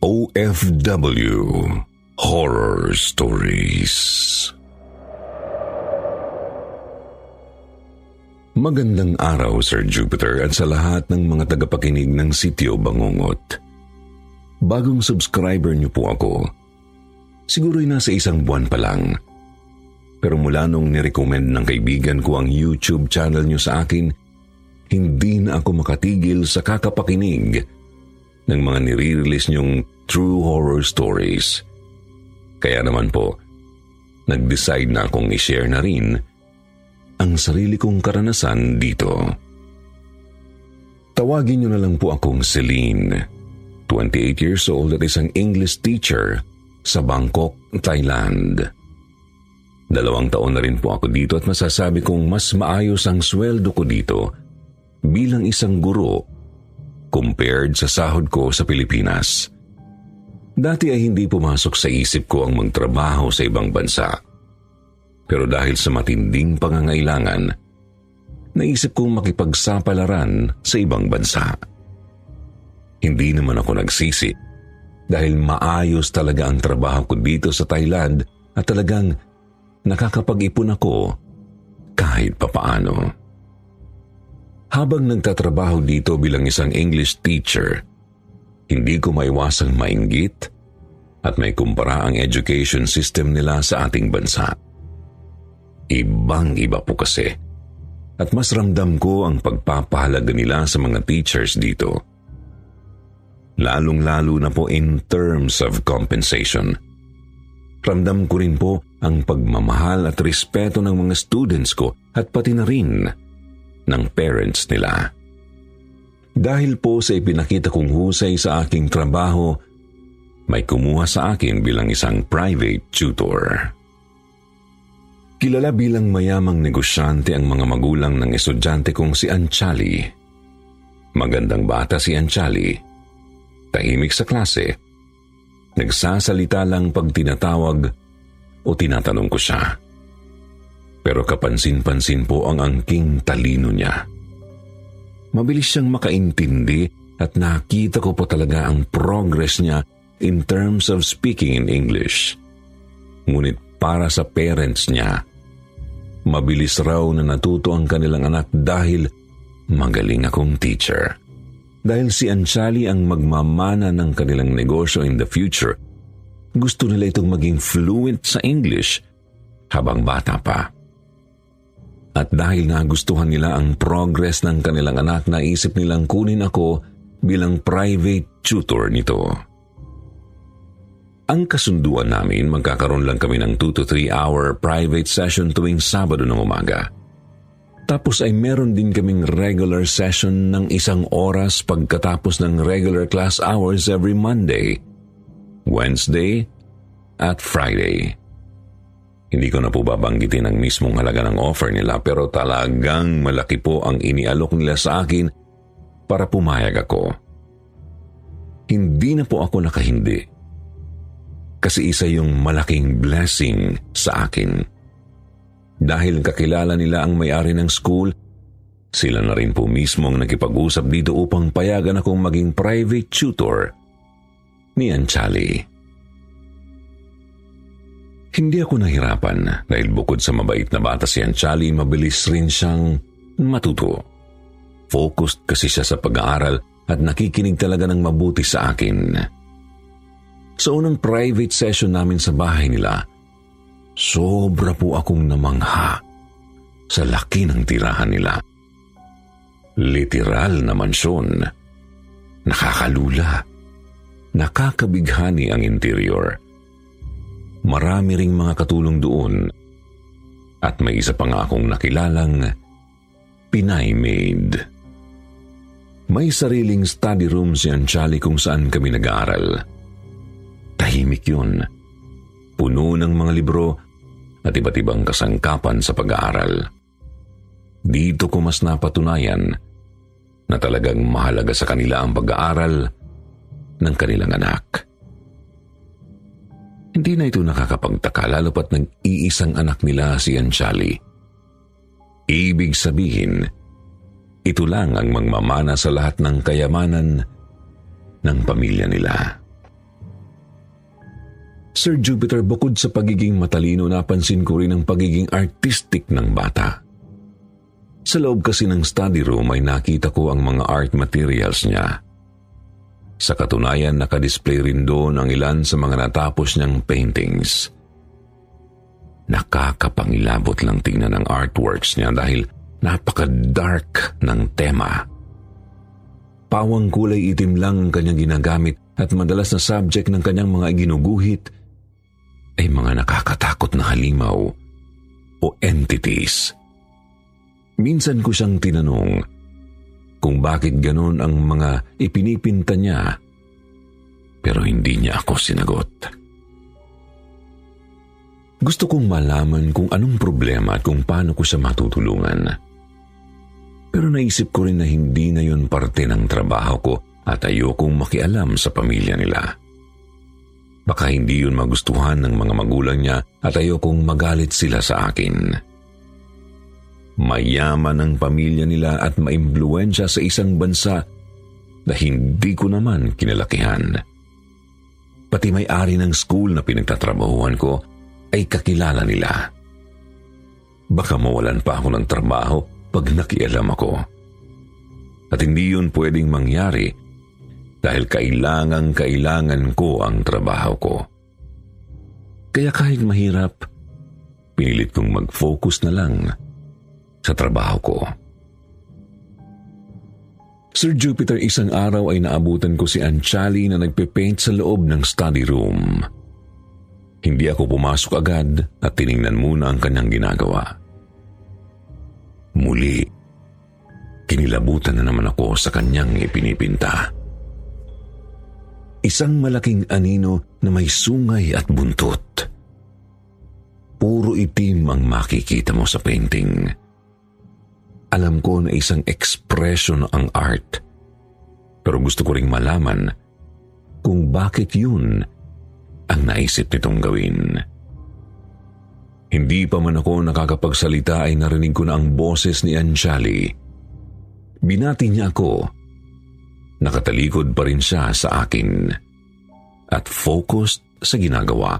OFW Horror Stories Magandang araw, Sir Jupiter, at sa lahat ng mga tagapakinig ng Sityo Bangungot. Bagong subscriber niyo po ako. Siguro'y nasa isang buwan pa lang. Pero mula nung nirecommend ng kaibigan ko ang YouTube channel niyo sa akin, hindi na ako makatigil sa kakapakinig ng mga nire-release niyong true horror stories. Kaya naman po, nag-decide na akong i-share na rin ang sarili kong karanasan dito. Tawagin niyo na lang po akong Celine, 28 years old at isang English teacher sa Bangkok, Thailand. Dalawang taon na rin po ako dito at masasabi kong mas maayos ang sweldo ko dito bilang isang guro compared sa sahod ko sa Pilipinas. Dati ay hindi pumasok sa isip ko ang magtrabaho sa ibang bansa. Pero dahil sa matinding pangangailangan, naisip kong makipagsapalaran sa ibang bansa. Hindi naman ako nagsisi dahil maayos talaga ang trabaho ko dito sa Thailand at talagang nakakapag-ipon ako kahit papaano. Habang nagtatrabaho dito bilang isang English teacher, hindi ko maiwasang mainggit at may kumpara ang education system nila sa ating bansa. Ibang iba po kasi. At mas ramdam ko ang pagpapahalaga nila sa mga teachers dito. Lalong-lalo na po in terms of compensation. Ramdam ko rin po ang pagmamahal at respeto ng mga students ko at pati na rin ng parents nila. Dahil po sa ipinakita kong husay sa aking trabaho, may kumuha sa akin bilang isang private tutor. Kilala bilang mayamang negosyante ang mga magulang ng estudyante kong si Anchali. Magandang bata si Anchali. Tahimik sa klase. Nagsasalita lang pag tinatawag o tinatanong ko siya. Pero kapansin-pansin po ang angking talino niya. Mabilis siyang makaintindi at nakita ko po talaga ang progress niya in terms of speaking in English. Ngunit para sa parents niya, Mabilis raw na natuto ang kanilang anak dahil magaling akong teacher. Dahil si Anchali ang magmamana ng kanilang negosyo in the future, gusto nila itong maging fluent sa English habang bata pa. At dahil nagustuhan nila ang progress ng kanilang anak, naisip nilang kunin ako bilang private tutor nito. Ang kasunduan namin, magkakaroon lang kami ng 2 to 3 hour private session tuwing Sabado ng umaga. Tapos ay meron din kaming regular session ng isang oras pagkatapos ng regular class hours every Monday, Wednesday, at Friday. Hindi ko na po babanggitin ang mismong halaga ng offer nila pero talagang malaki po ang inialok nila sa akin para pumayag ako. Hindi na po ako nakahindi kasi isa yung malaking blessing sa akin. Dahil kakilala nila ang may-ari ng school, sila na rin po mismo ang nakipag-usap dito upang payagan akong maging private tutor ni Anchali. Hindi ako nahirapan dahil bukod sa mabait na bata si Anchali, mabilis rin siyang matuto. Focused kasi siya sa pag-aaral at nakikinig talaga ng mabuti sa akin. Sa unang private session namin sa bahay nila, sobra po akong namangha sa laki ng tirahan nila. Literal na mansyon. Nakakalula. Nakakabighani ang interior. Marami ring mga katulong doon at may isa pa nga akong nakilalang Pinay maid. May sariling study room si Anchali kung saan kami nag-aaral. Tahimik yun. Puno ng mga libro at iba't ibang kasangkapan sa pag-aaral. Dito ko mas napatunayan na talagang mahalaga sa kanila ang pag-aaral ng kanilang anak. Hindi na ito nakakapagtaka lalo pat nag-iisang anak nila si Anchali. Ibig sabihin, ito lang ang mangmamana sa lahat ng kayamanan ng pamilya nila. Sir Jupiter, bukod sa pagiging matalino, napansin ko rin ang pagiging artistic ng bata. Sa loob kasi ng study room ay nakita ko ang mga art materials niya. Sa katunayan, nakadisplay rin doon ang ilan sa mga natapos niyang paintings. Nakakapangilabot lang tingnan ang artworks niya dahil napaka-dark ng tema. Pawang kulay itim lang ang kanyang ginagamit at madalas na subject ng kanyang mga ginuguhit ay mga nakakatakot na halimaw o entities. Minsan ko siyang tinanong kung bakit ganon ang mga ipinipinta niya pero hindi niya ako sinagot. Gusto kong malaman kung anong problema at kung paano ko siya matutulungan. Pero naisip ko rin na hindi na yun parte ng trabaho ko at ayokong makialam sa pamilya nila. Baka hindi yun magustuhan ng mga magulang niya at ayokong magalit sila sa akin. Mayaman ang pamilya nila at maimbluensya sa isang bansa na hindi ko naman kinalakihan. Pati may-ari ng school na pinagtatrabahuan ko ay kakilala nila. Baka mawalan pa ako ng trabaho pag nakialam ako. At hindi yun pwedeng mangyari dahil kailangang kailangan ko ang trabaho ko. Kaya kahit mahirap, pinilit kong mag-focus na lang sa trabaho ko. Sir Jupiter, isang araw ay naabutan ko si Anchali na nagpe-paint sa loob ng study room. Hindi ako pumasok agad at tiningnan muna ang kanyang ginagawa. Muli, kinilabutan na naman ako sa kanyang ipinipinta. Isang malaking anino na may sungay at buntot. Puro itim ang makikita mo sa painting. Alam ko na isang expression ang art. Pero gusto ko ring malaman kung bakit yun ang naisip nitong gawin. Hindi pa man ako nakakapagsalita ay narinig ko na ang boses ni Anjali. Binati niya ako. Nakatalikod pa rin siya sa akin. At focused sa ginagawa.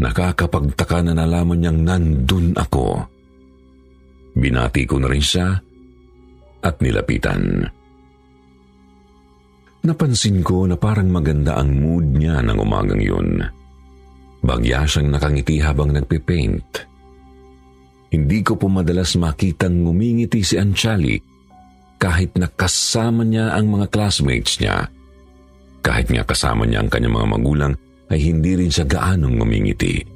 Nakakapagtaka na nalaman niyang nandun ako. Binati ko na rin siya at nilapitan. Napansin ko na parang maganda ang mood niya ng umagang yun. Bagya siyang nakangiti habang nagpipaint. Hindi ko po madalas makitang ngumingiti si Anchali kahit nakasama niya ang mga classmates niya. Kahit nga kasama niya ang kanyang mga magulang ay hindi rin siya gaanong ngumingiti.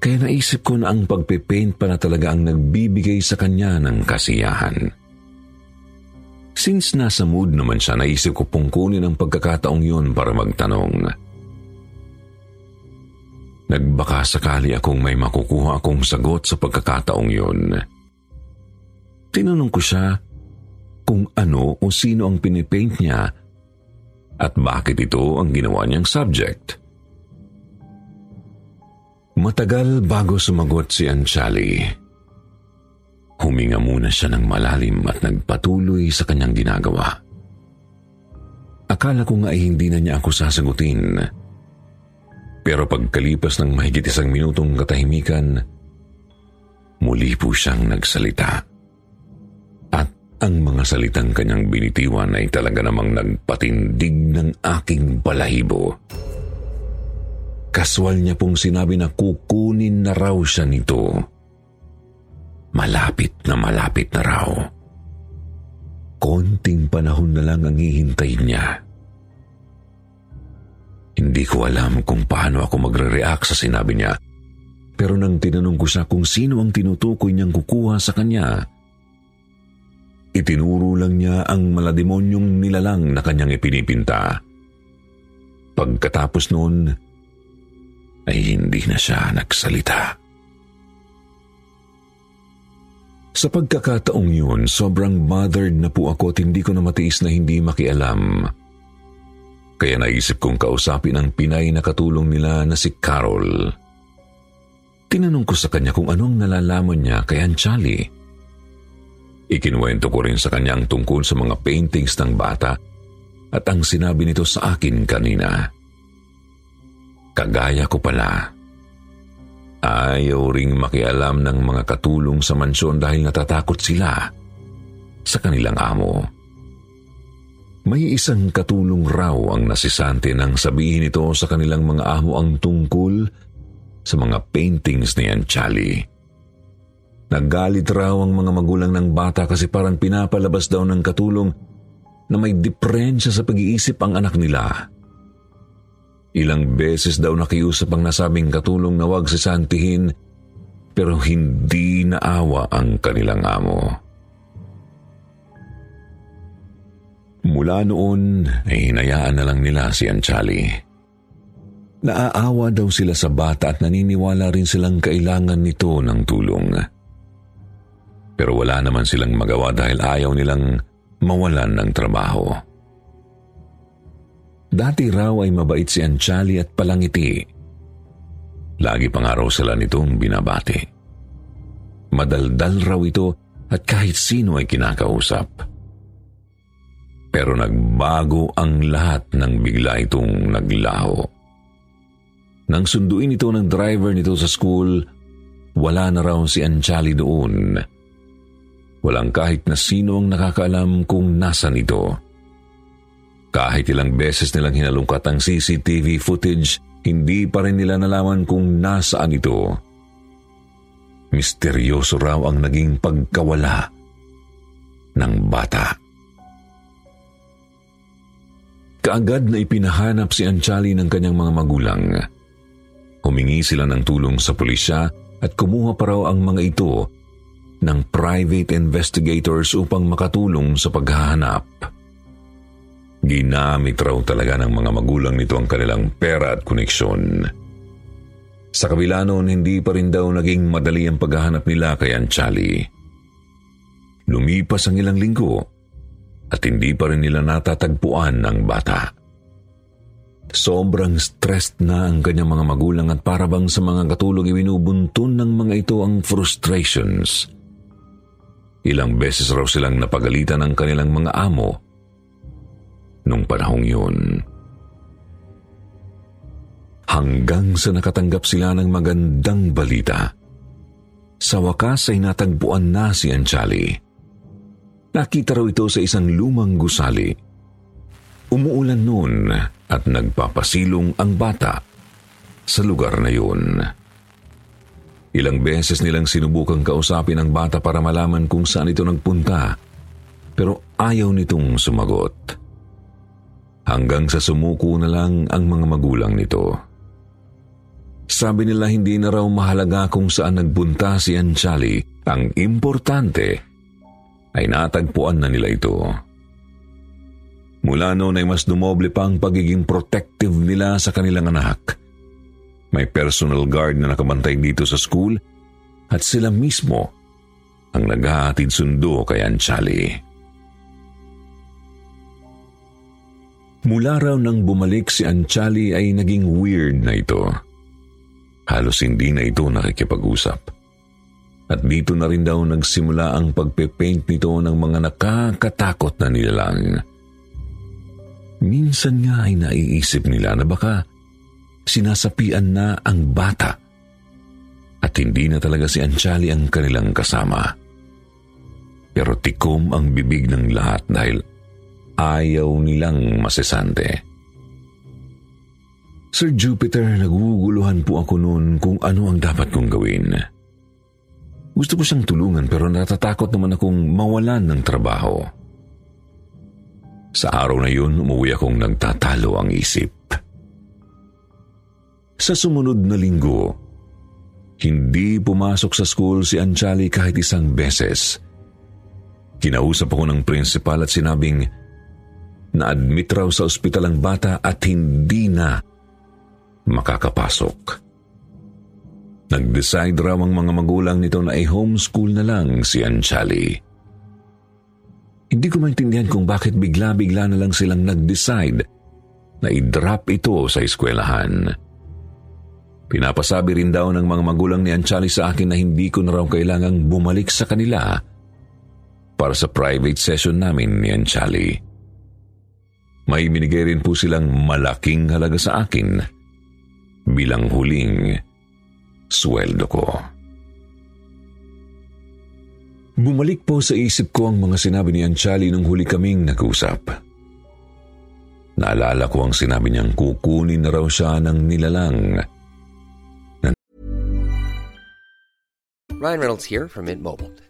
Kaya naisip ko na ang pagpipaint pa na talaga ang nagbibigay sa kanya ng kasiyahan. Since nasa mood naman siya, naisip ko pong kunin ang pagkakataong yun para magtanong. Nagbaka sakali akong may makukuha akong sagot sa pagkakataong yun. Tinanong ko siya kung ano o sino ang pinipaint niya at bakit ito ang ginawa niyang subject. Matagal bago sumagot si Anchali. Huminga muna siya ng malalim at nagpatuloy sa kanyang ginagawa. Akala ko nga ay hindi na niya ako sasagutin. Pero pagkalipas ng mahigit isang minutong katahimikan, muli po siyang nagsalita. At ang mga salitang kanyang binitiwan ay talaga namang nagpatindig ng aking balahibo. Kaswal niya pong sinabi na kukunin na raw siya nito Malapit na malapit na raw. Konting panahon na lang ang hihintayin niya. Hindi ko alam kung paano ako magre-react sa sinabi niya, Pero nang tinanong ko siya kung sino ang tinutukoy niyang kukuha sa kanya, itinuro lang niya ang malademonyong nilalang na kanyang ipinipinta. Pagkatapos noon, ay hindi na siya nagsalita. Sa pagkakataong yun, sobrang bothered na po ako at hindi ko na matiis na hindi makialam. Kaya naisip kong kausapin ang Pinay na katulong nila na si Carol. Tinanong ko sa kanya kung anong nalalaman niya kay Anchali. Ikinuwento ko rin sa kanya ang tungkol sa mga paintings ng bata at ang sinabi nito sa akin kanina. Kagaya ko pala. Ayaw ring makialam ng mga katulong sa mansyon dahil natatakot sila sa kanilang amo. May isang katulong raw ang nasisante nang sabihin ito sa kanilang mga amo ang tungkol sa mga paintings ni Anchali. Naggalit raw ang mga magulang ng bata kasi parang pinapalabas daw ng katulong na may diferensya sa pag-iisip ang anak nila. Ilang beses daw nakiusap ang nasabing katulong na wag sisantihin pero hindi naawa ang kanilang amo. Mula noon ay hinayaan na lang nila si Anchali. Naaawa daw sila sa bata at naniniwala rin silang kailangan nito ng tulong. Pero wala naman silang magawa dahil ayaw nilang mawalan ng trabaho. Dati raw ay mabait si Anchali at palangiti. Lagi pang araw sila nitong binabati. Madaldal raw ito at kahit sino ay kinakausap. Pero nagbago ang lahat nang bigla itong naglaho. Nang sunduin ito ng driver nito sa school, wala na raw si Anchali doon. Walang kahit na sino ang nakakaalam kung nasan ito. Kahit ilang beses nilang hinalungkat ang CCTV footage, hindi pa rin nila nalaman kung nasaan ito. Misteryoso raw ang naging pagkawala ng bata. Kaagad na ipinahanap si Anchali ng kanyang mga magulang. Humingi sila ng tulong sa pulisya at kumuha pa raw ang mga ito ng private investigators upang makatulong sa paghahanap. Ginamit raw talaga ng mga magulang nito ang kanilang pera at koneksyon. Sa kabila noon, hindi pa rin daw naging madali ang paghahanap nila kay Anchali. Lumipas ang ilang linggo at hindi pa rin nila natatagpuan ang bata. Sobrang stressed na ang kanyang mga magulang at parabang sa mga katulong ibinubuntun ng mga ito ang frustrations. Ilang beses raw silang napagalitan ng kanilang mga amo nung panahong yun. Hanggang sa nakatanggap sila ng magandang balita. Sa wakas ay natagpuan na si Anchali. Nakita raw ito sa isang lumang gusali. Umuulan noon at nagpapasilong ang bata sa lugar na yun. Ilang beses nilang sinubukang kausapin ang bata para malaman kung saan ito nagpunta, pero ayaw nitong sumagot hanggang sa sumuko na lang ang mga magulang nito. Sabi nila hindi na raw mahalaga kung saan nagbunta si Anchali. Ang importante ay natagpuan na nila ito. Mula noon ay mas dumoble pa ang pagiging protective nila sa kanilang anak. May personal guard na nakabantay dito sa school at sila mismo ang naghahatid sundo kay Anchali. Mula raw nang bumalik si Anchali ay naging weird na ito. Halos hindi na ito nakikipag-usap. At dito na rin daw nagsimula ang pagpe-paint nito ng mga nakakatakot na nilalang. Minsan nga ay naiisip nila na baka sinasapian na ang bata at hindi na talaga si Anchali ang kanilang kasama. Pero tikom ang bibig ng lahat dahil ayaw nilang masesante. Sir Jupiter, naguguluhan po ako noon kung ano ang dapat kong gawin. Gusto ko siyang tulungan pero natatakot naman akong mawalan ng trabaho. Sa araw na yun, umuwi akong nagtatalo ang isip. Sa sumunod na linggo, Hindi pumasok sa school si Anjali kahit isang beses. Kinausap ako ng principal at sinabing na-admit raw sa ospital ang bata at hindi na makakapasok. Nag-decide raw ang mga magulang nito na i-homeschool na lang si Anjali. Hindi ko maintindihan kung bakit bigla-bigla na lang silang nag-decide na i-drop ito sa eskwelahan. Pinapasabi rin daw ng mga magulang ni Anchali sa akin na hindi ko na raw kailangang bumalik sa kanila para sa private session namin ni Anchali. May binigay rin po silang malaking halaga sa akin bilang huling sweldo ko. Bumalik po sa isip ko ang mga sinabi ni Anchali nung huli kaming nag-usap. Naalala ko ang sinabi niyang kukunin na raw siya ng nilalang Ryan Reynolds here from Mint Mobile.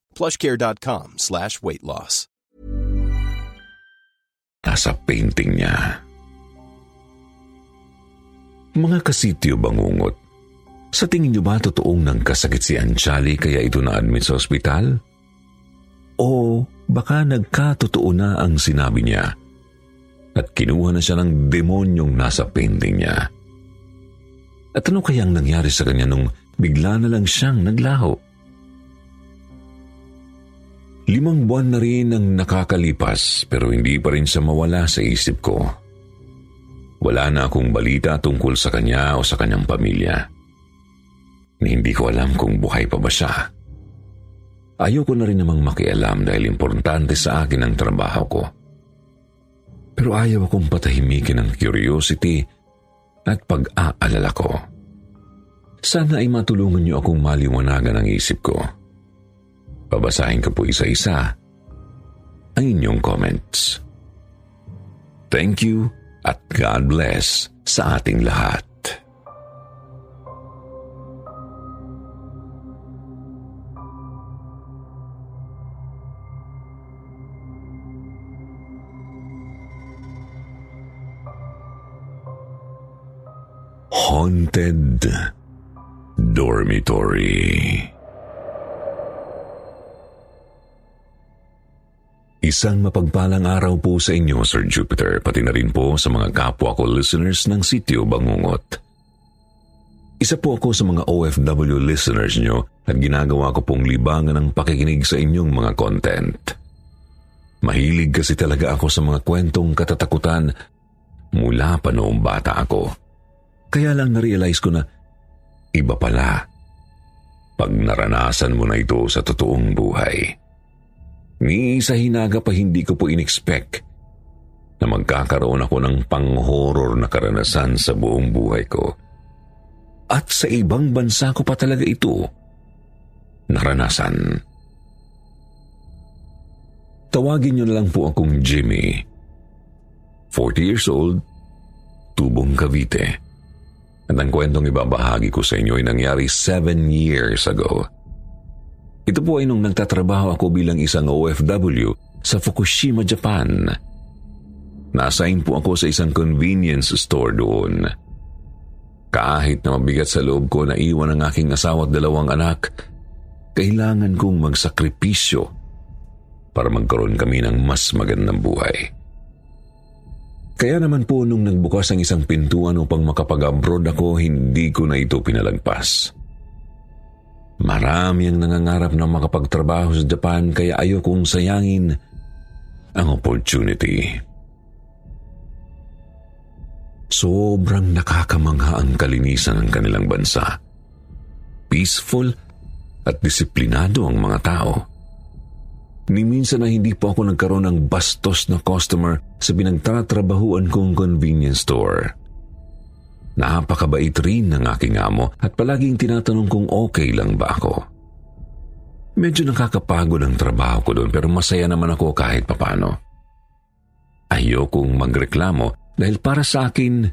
plushcare.com slash weight loss. nasa painting niya. Mga kasityo bangungot, sa tingin niyo ba totoong nagkasakit si Anchali kaya ito na-admit sa ospital? O baka nagkatotoo na ang sinabi niya at kinuha na siya ng demonyong nasa painting niya? At ano kayang nangyari sa kanya nung bigla na lang siyang naglaho? Limang buwan na rin ang nakakalipas pero hindi pa rin siya mawala sa isip ko. Wala na akong balita tungkol sa kanya o sa kanyang pamilya. Hindi ko alam kung buhay pa ba siya. Ayoko na rin namang makialam dahil importante sa akin ang trabaho ko. Pero ayaw akong patahimikin ang curiosity at pag-aalala ko. Sana ay matulungan niyo akong maliwanagan ang isip ko. Babasahin ko po isa-isa ang inyong comments. Thank you at God bless sa ating lahat. Haunted Dormitory Isang mapagpalang araw po sa inyo, Sir Jupiter, pati na rin po sa mga kapwa ko listeners ng Sityo Bangungot. Isa po ako sa mga OFW listeners nyo at ginagawa ko pong libangan ng pakikinig sa inyong mga content. Mahilig kasi talaga ako sa mga kwentong katatakutan mula pa noong bata ako. Kaya lang na-realize ko na iba pala pag naranasan mo na ito sa totoong buhay. Ni sa hinaga pa hindi ko po inexpect na magkakaroon ako ng pang-horror na karanasan sa buong buhay ko. At sa ibang bansa ko pa talaga ito naranasan. Tawagin niyo na lang po akong Jimmy. 40 years old, tubong Cavite. At ang kwentong ibabahagi ko sa inyo ay nangyari 7 years ago. Ito po ay nung nagtatrabaho ako bilang isang OFW sa Fukushima, Japan. Na-assign po ako sa isang convenience store doon. Kahit na mabigat sa loob ko na iwan ang aking asawa at dalawang anak, kailangan kong magsakripisyo para magkaroon kami ng mas magandang buhay. Kaya naman po nung nagbukas ang isang pintuan upang makapag-abroad ako, hindi ko na ito pinalagpas. Marami ang nangangarap na makapagtrabaho sa Japan kaya ayokong sayangin ang opportunity. Sobrang nakakamangha ang kalinisan ng kanilang bansa. Peaceful at disiplinado ang mga tao. Ni minsan na hindi po ako nagkaroon ng bastos na customer sa pinagtatrabahuan kong convenience store. Napakabait rin ng aking amo at palaging tinatanong kung okay lang ba ako. Medyo nakakapagod ang trabaho ko doon pero masaya naman ako kahit papano. Ayokong magreklamo dahil para sa akin,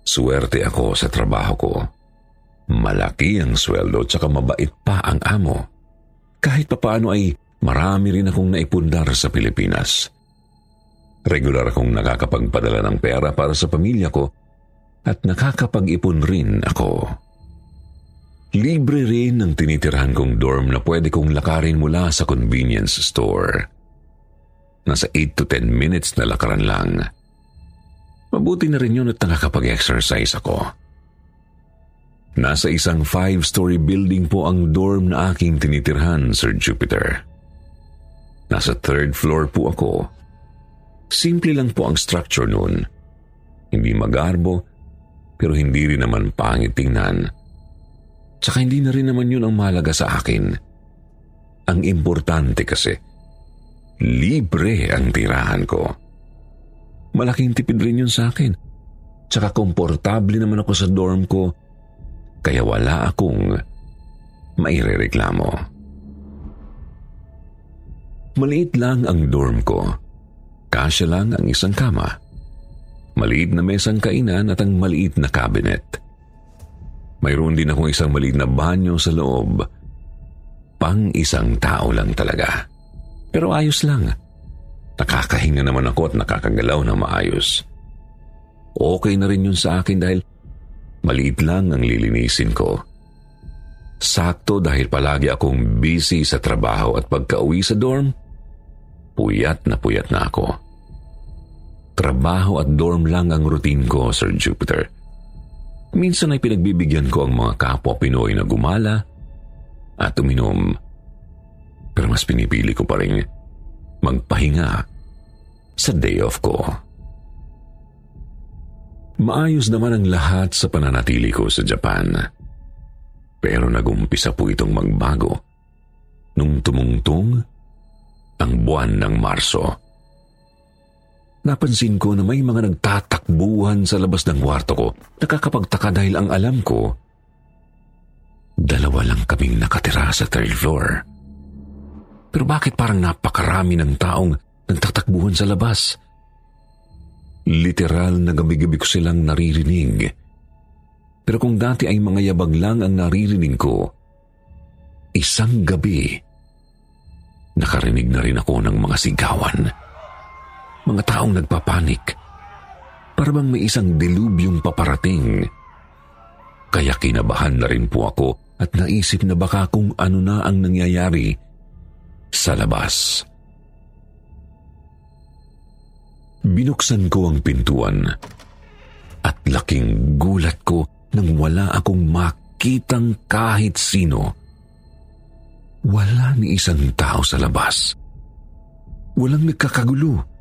swerte ako sa trabaho ko. Malaki ang sweldo at saka mabait pa ang amo. Kahit papaano ay marami rin akong naipundar sa Pilipinas. Regular akong nakakapagpadala ng pera para sa pamilya ko at nakakapag-ipon rin ako. Libre rin ang tinitirhan kong dorm na pwede kong lakarin mula sa convenience store. Nasa 8 to 10 minutes na lakaran lang. Mabuti na rin yun at nakakapag-exercise ako. Nasa isang five-story building po ang dorm na aking tinitirhan, Sir Jupiter. Nasa third floor po ako. Simple lang po ang structure noon. Hindi magarbo, pero hindi rin naman pangit tingnan. Tsaka hindi na rin naman yun ang mahalaga sa akin. Ang importante kasi, libre ang tirahan ko. Malaking tipid rin yun sa akin. Tsaka komportable naman ako sa dorm ko, kaya wala akong mairereklamo. Maliit lang ang dorm ko. Kasya lang ang isang kama maliit na mesang kainan at ang maliit na cabinet. Mayroon din akong isang maliit na banyo sa loob. Pang isang tao lang talaga. Pero ayos lang. Nakakahinga naman ako at nakakagalaw na maayos. Okay na rin yun sa akin dahil maliit lang ang lilinisin ko. Sakto dahil palagi akong busy sa trabaho at pagka-uwi sa dorm, puyat na puyat na ako. Trabaho at dorm lang ang routine ko, Sir Jupiter. Minsan ay pinagbibigyan ko ang mga kapwa Pinoy na gumala at uminom. Pero mas pinipili ko pa rin magpahinga sa day off ko. Maayos naman ang lahat sa pananatili ko sa Japan. Pero nagumpisa po itong magbago nung tumungtong ang buwan ng Marso. Napansin ko na may mga nagtatakbuhan sa labas ng kwarto ko. Nakakapagtaka dahil ang alam ko, dalawa lang kaming nakatira sa third floor. Pero bakit parang napakarami ng taong nagtatakbuhan sa labas? Literal na gabi-gabi ko silang naririnig. Pero kung dati ay mga yabag lang ang naririnig ko, isang gabi, nakarinig na rin ako ng mga sigawan. Sigawan mga taong nagpapanik. Para bang may isang dilubyong paparating. Kaya kinabahan na rin po ako at naisip na baka kung ano na ang nangyayari sa labas. Binuksan ko ang pintuan at laking gulat ko nang wala akong makitang kahit sino. Wala ni isang tao sa labas. Walang nagkakagulo. Walang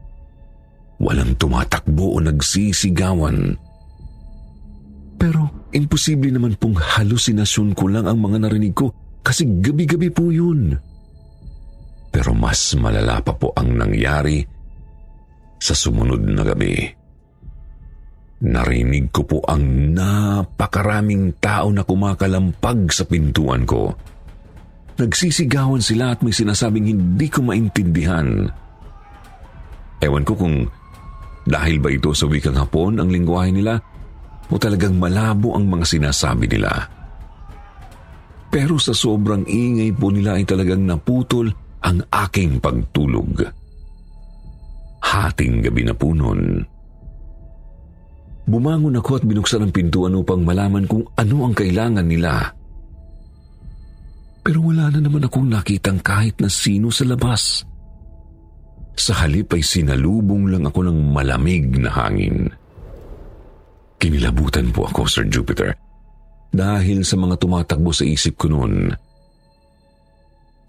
tumatakbo o nagsisigawan. Pero imposible naman pong halusinasyon ko lang ang mga narinig ko kasi gabi-gabi po yun. Pero mas malala pa po ang nangyari sa sumunod na gabi. Narinig ko po ang napakaraming tao na kumakalampag sa pintuan ko. Nagsisigawan sila at may sinasabing hindi ko maintindihan. Ewan ko kung dahil ba ito sa wikang hapon ang lingwahe nila o talagang malabo ang mga sinasabi nila? Pero sa sobrang ingay po nila ay talagang naputol ang aking pagtulog. Hating gabi na po noon. Bumangon ako at binuksan ang pintuan upang malaman kung ano ang kailangan nila. Pero wala na naman akong nakitang kahit na sino sa labas. Sa halip ay sinalubong lang ako ng malamig na hangin. Kinilabutan po ako, Sir Jupiter. dahil sa mga tumatakbo sa isip ko noon.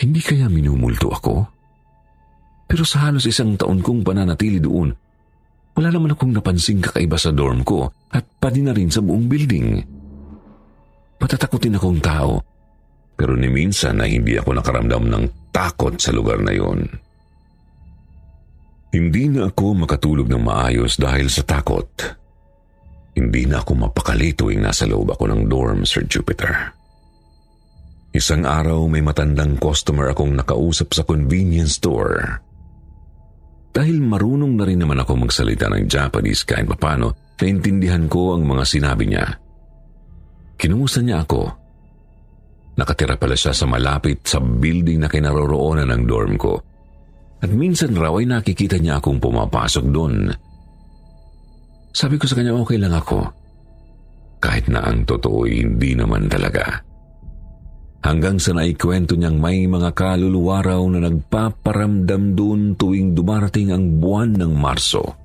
Hindi kaya minumulto ako? Pero sa halos isang taon kong pananatili doon, wala naman akong napansing kakaiba sa dorm ko at pati na rin sa buong building. Patatakutin akong tao, pero ni minsan na hindi ako nakaramdam ng takot sa lugar na yon. Hindi na ako makatulog ng maayos dahil sa takot. Hindi na ako mapakali tuwing nasa loob ako ng dorm, Sir Jupiter. Isang araw may matandang customer akong nakausap sa convenience store. Dahil marunong na rin naman ako magsalita ng Japanese kahit papano, naintindihan ko ang mga sinabi niya. Kinumusta niya ako. Nakatira pala siya sa malapit sa building na kinaroroonan ng dorm ko. At minsan raw ay nakikita niya akong pumapasok doon sabi ko sa kanya okay lang ako. Kahit na ang totoo hindi naman talaga. Hanggang sa naikwento niyang may mga kaluluwa raw na nagpaparamdam doon tuwing dumarating ang buwan ng Marso.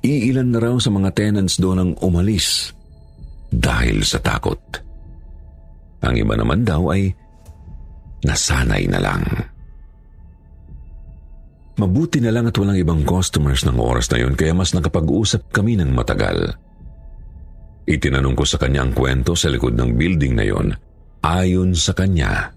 Iilan na raw sa mga tenants doon ang umalis dahil sa takot. Ang iba naman daw ay nasanay na lang. Mabuti na lang at walang ibang customers ng oras na yun kaya mas nakapag-usap kami ng matagal. Itinanong ko sa kanya ang kwento sa likod ng building na yon. Ayon sa kanya,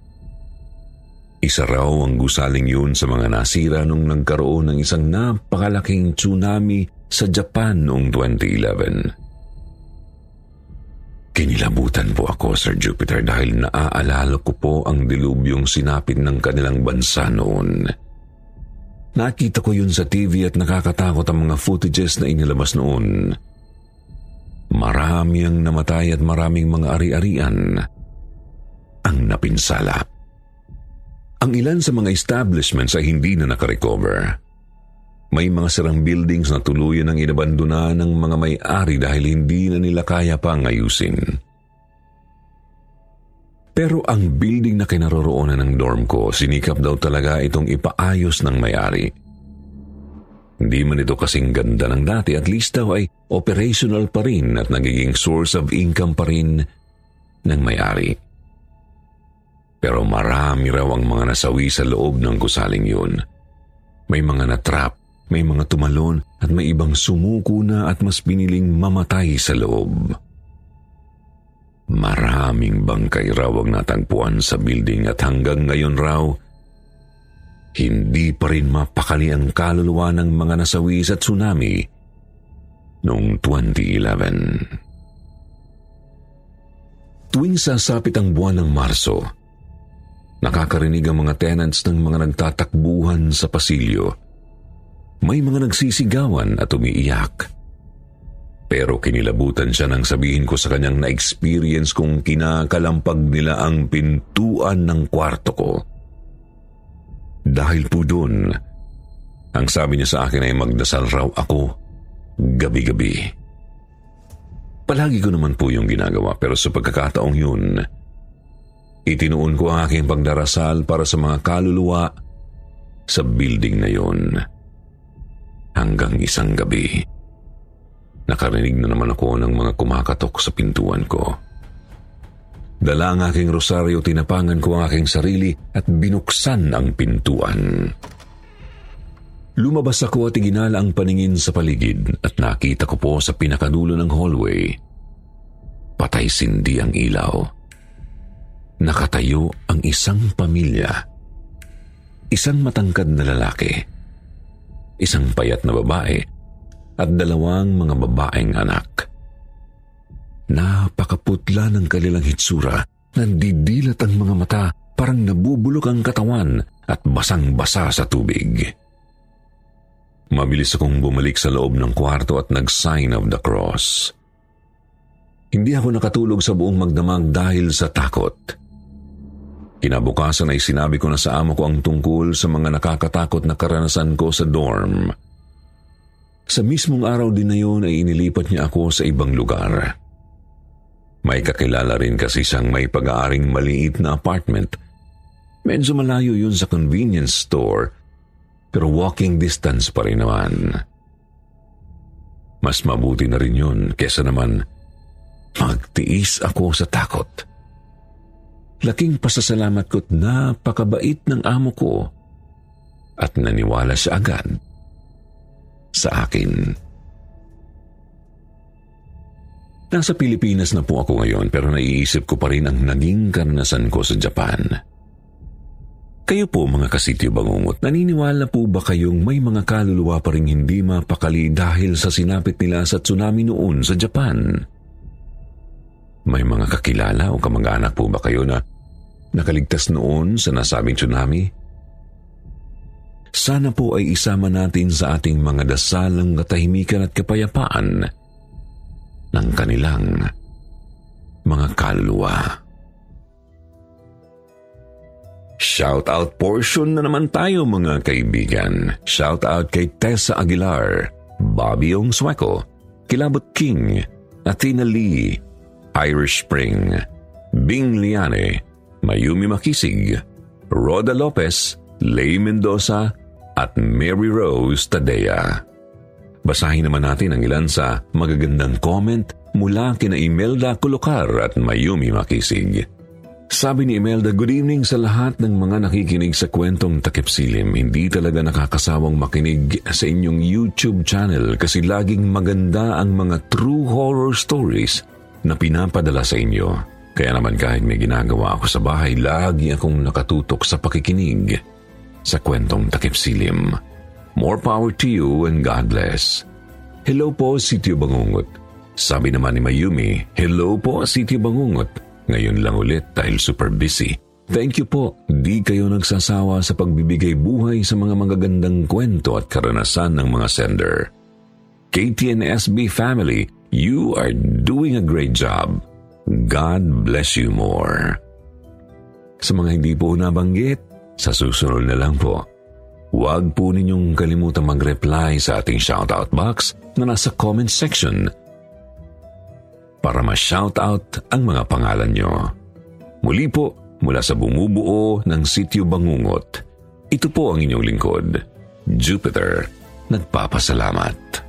isa raw ang gusaling yun sa mga nasira nung nagkaroon ng isang napakalaking tsunami sa Japan noong 2011. Kinilabutan po ako, Sir Jupiter, dahil naaalala ko po ang dilubyong sinapit ng kanilang bansa noon. Nakita ko yun sa TV at nakakatakot ang mga footages na inilabas noon. Marami ang namatay at maraming mga ari-arian ang napinsala. Ang ilan sa mga establishments ay hindi na nakarecover. May mga sirang buildings na tuluyan ang inabandona ng mga may-ari dahil hindi na nila kaya pang ayusin. Pero ang building na kinaroroonan ng dorm ko, sinikap daw talaga itong ipaayos ng may-ari. Hindi man ito kasing ganda ng dati, at least daw ay operational pa rin at nagiging source of income pa rin ng may-ari. Pero marami raw ang mga nasawi sa loob ng gusaling yun. May mga natrap, may mga tumalon at may ibang sumuko na at mas piniling mamatay sa loob. Maraming bangkay raw ang natagpuan sa building at hanggang ngayon raw, hindi pa rin mapakali ang kaluluwa ng mga nasawi sa tsunami noong 2011. Tuwing sasapit ang buwan ng Marso, nakakarinig ang mga tenants ng mga nagtatakbuhan sa pasilyo. May mga nagsisigawan at umiiyak. Pero kinilabutan siya nang sabihin ko sa kanyang na-experience kung kinakalampag nila ang pintuan ng kwarto ko. Dahil po doon, ang sabi niya sa akin ay magdasal raw ako gabi-gabi. Palagi ko naman po yung ginagawa pero sa pagkakataong yun, itinuon ko ang aking pagdarasal para sa mga kaluluwa sa building na yun. Hanggang isang gabi. Nakarinig na naman ako ng mga kumakatok sa pintuan ko. Dala ang aking rosaryo, tinapangan ko ang aking sarili at binuksan ang pintuan. Lumabas ako at iginala ang paningin sa paligid at nakita ko po sa pinakadulo ng hallway. Patay sindi ang ilaw. Nakatayo ang isang pamilya. Isang matangkad na lalaki. Isang payat na babae at dalawang mga babaeng anak. Napakaputla ng kanilang hitsura, nandidilat ang mga mata, parang nabubulok ang katawan at basang-basa sa tubig. Mabilis akong bumalik sa loob ng kwarto at nag-sign of the cross. Hindi ako nakatulog sa buong magdamag dahil sa takot. Kinabukasan ay sinabi ko na sa amo ko ang tungkol sa mga nakakatakot na karanasan ko sa dorm. Sa mismong araw din na yun ay inilipat niya ako sa ibang lugar. May kakilala rin kasi siyang may pag-aaring maliit na apartment. Medyo malayo yun sa convenience store, pero walking distance pa rin naman. Mas mabuti na rin yun kesa naman Magtiis ako sa takot. Laking pasasalamat ko't napakabait ng amo ko at naniwala siya agad sa akin. Nasa Pilipinas na po ako ngayon pero naiisip ko pa rin ang naging karanasan ko sa Japan. Kayo po mga kasityo bangungot, naniniwala po ba kayong may mga kaluluwa pa rin hindi mapakali dahil sa sinapit nila sa tsunami noon sa Japan? May mga kakilala o kamag-anak po ba kayo na nakaligtas noon sa nasabing tsunami? Sana po ay isama natin sa ating mga dasal ang katahimikan at kapayapaan ng kanilang mga kaluluwa. Shout out portion na naman tayo mga kaibigan. Shout out kay Tessa Aguilar, Bobby Ong Sueco, Kilabot King, Athena Lee, Irish Spring, Bing Liane, Mayumi Makisig, Roda Lopez, Lay Mendoza, at Mary Rose Tadea. Basahin naman natin ang ilan sa magagandang comment mula kina Imelda Kulokar at Mayumi Makisig. Sabi ni Imelda, good evening sa lahat ng mga nakikinig sa kwentong takipsilim. Hindi talaga nakakasawang makinig sa inyong YouTube channel kasi laging maganda ang mga true horror stories na pinapadala sa inyo. Kaya naman kahit may ginagawa ako sa bahay, lagi akong nakatutok sa pakikinig sa kwentong takipsilim. More power to you and God bless. Hello po, Sityo Bangungot. Sabi naman ni Mayumi, Hello po, Sityo Bangungot. Ngayon lang ulit dahil super busy. Thank you po. Di kayo nagsasawa sa pagbibigay buhay sa mga magagandang kwento at karanasan ng mga sender. KTNSB family, you are doing a great job. God bless you more. Sa mga hindi po nabanggit, sa susunod na lang po. Huwag po ninyong kalimutang mag-reply sa ating shoutout box na nasa comment section para ma-shoutout ang mga pangalan nyo. Muli po, mula sa bumubuo ng Sityo Bangungot, ito po ang inyong lingkod, Jupiter, nagpapasalamat.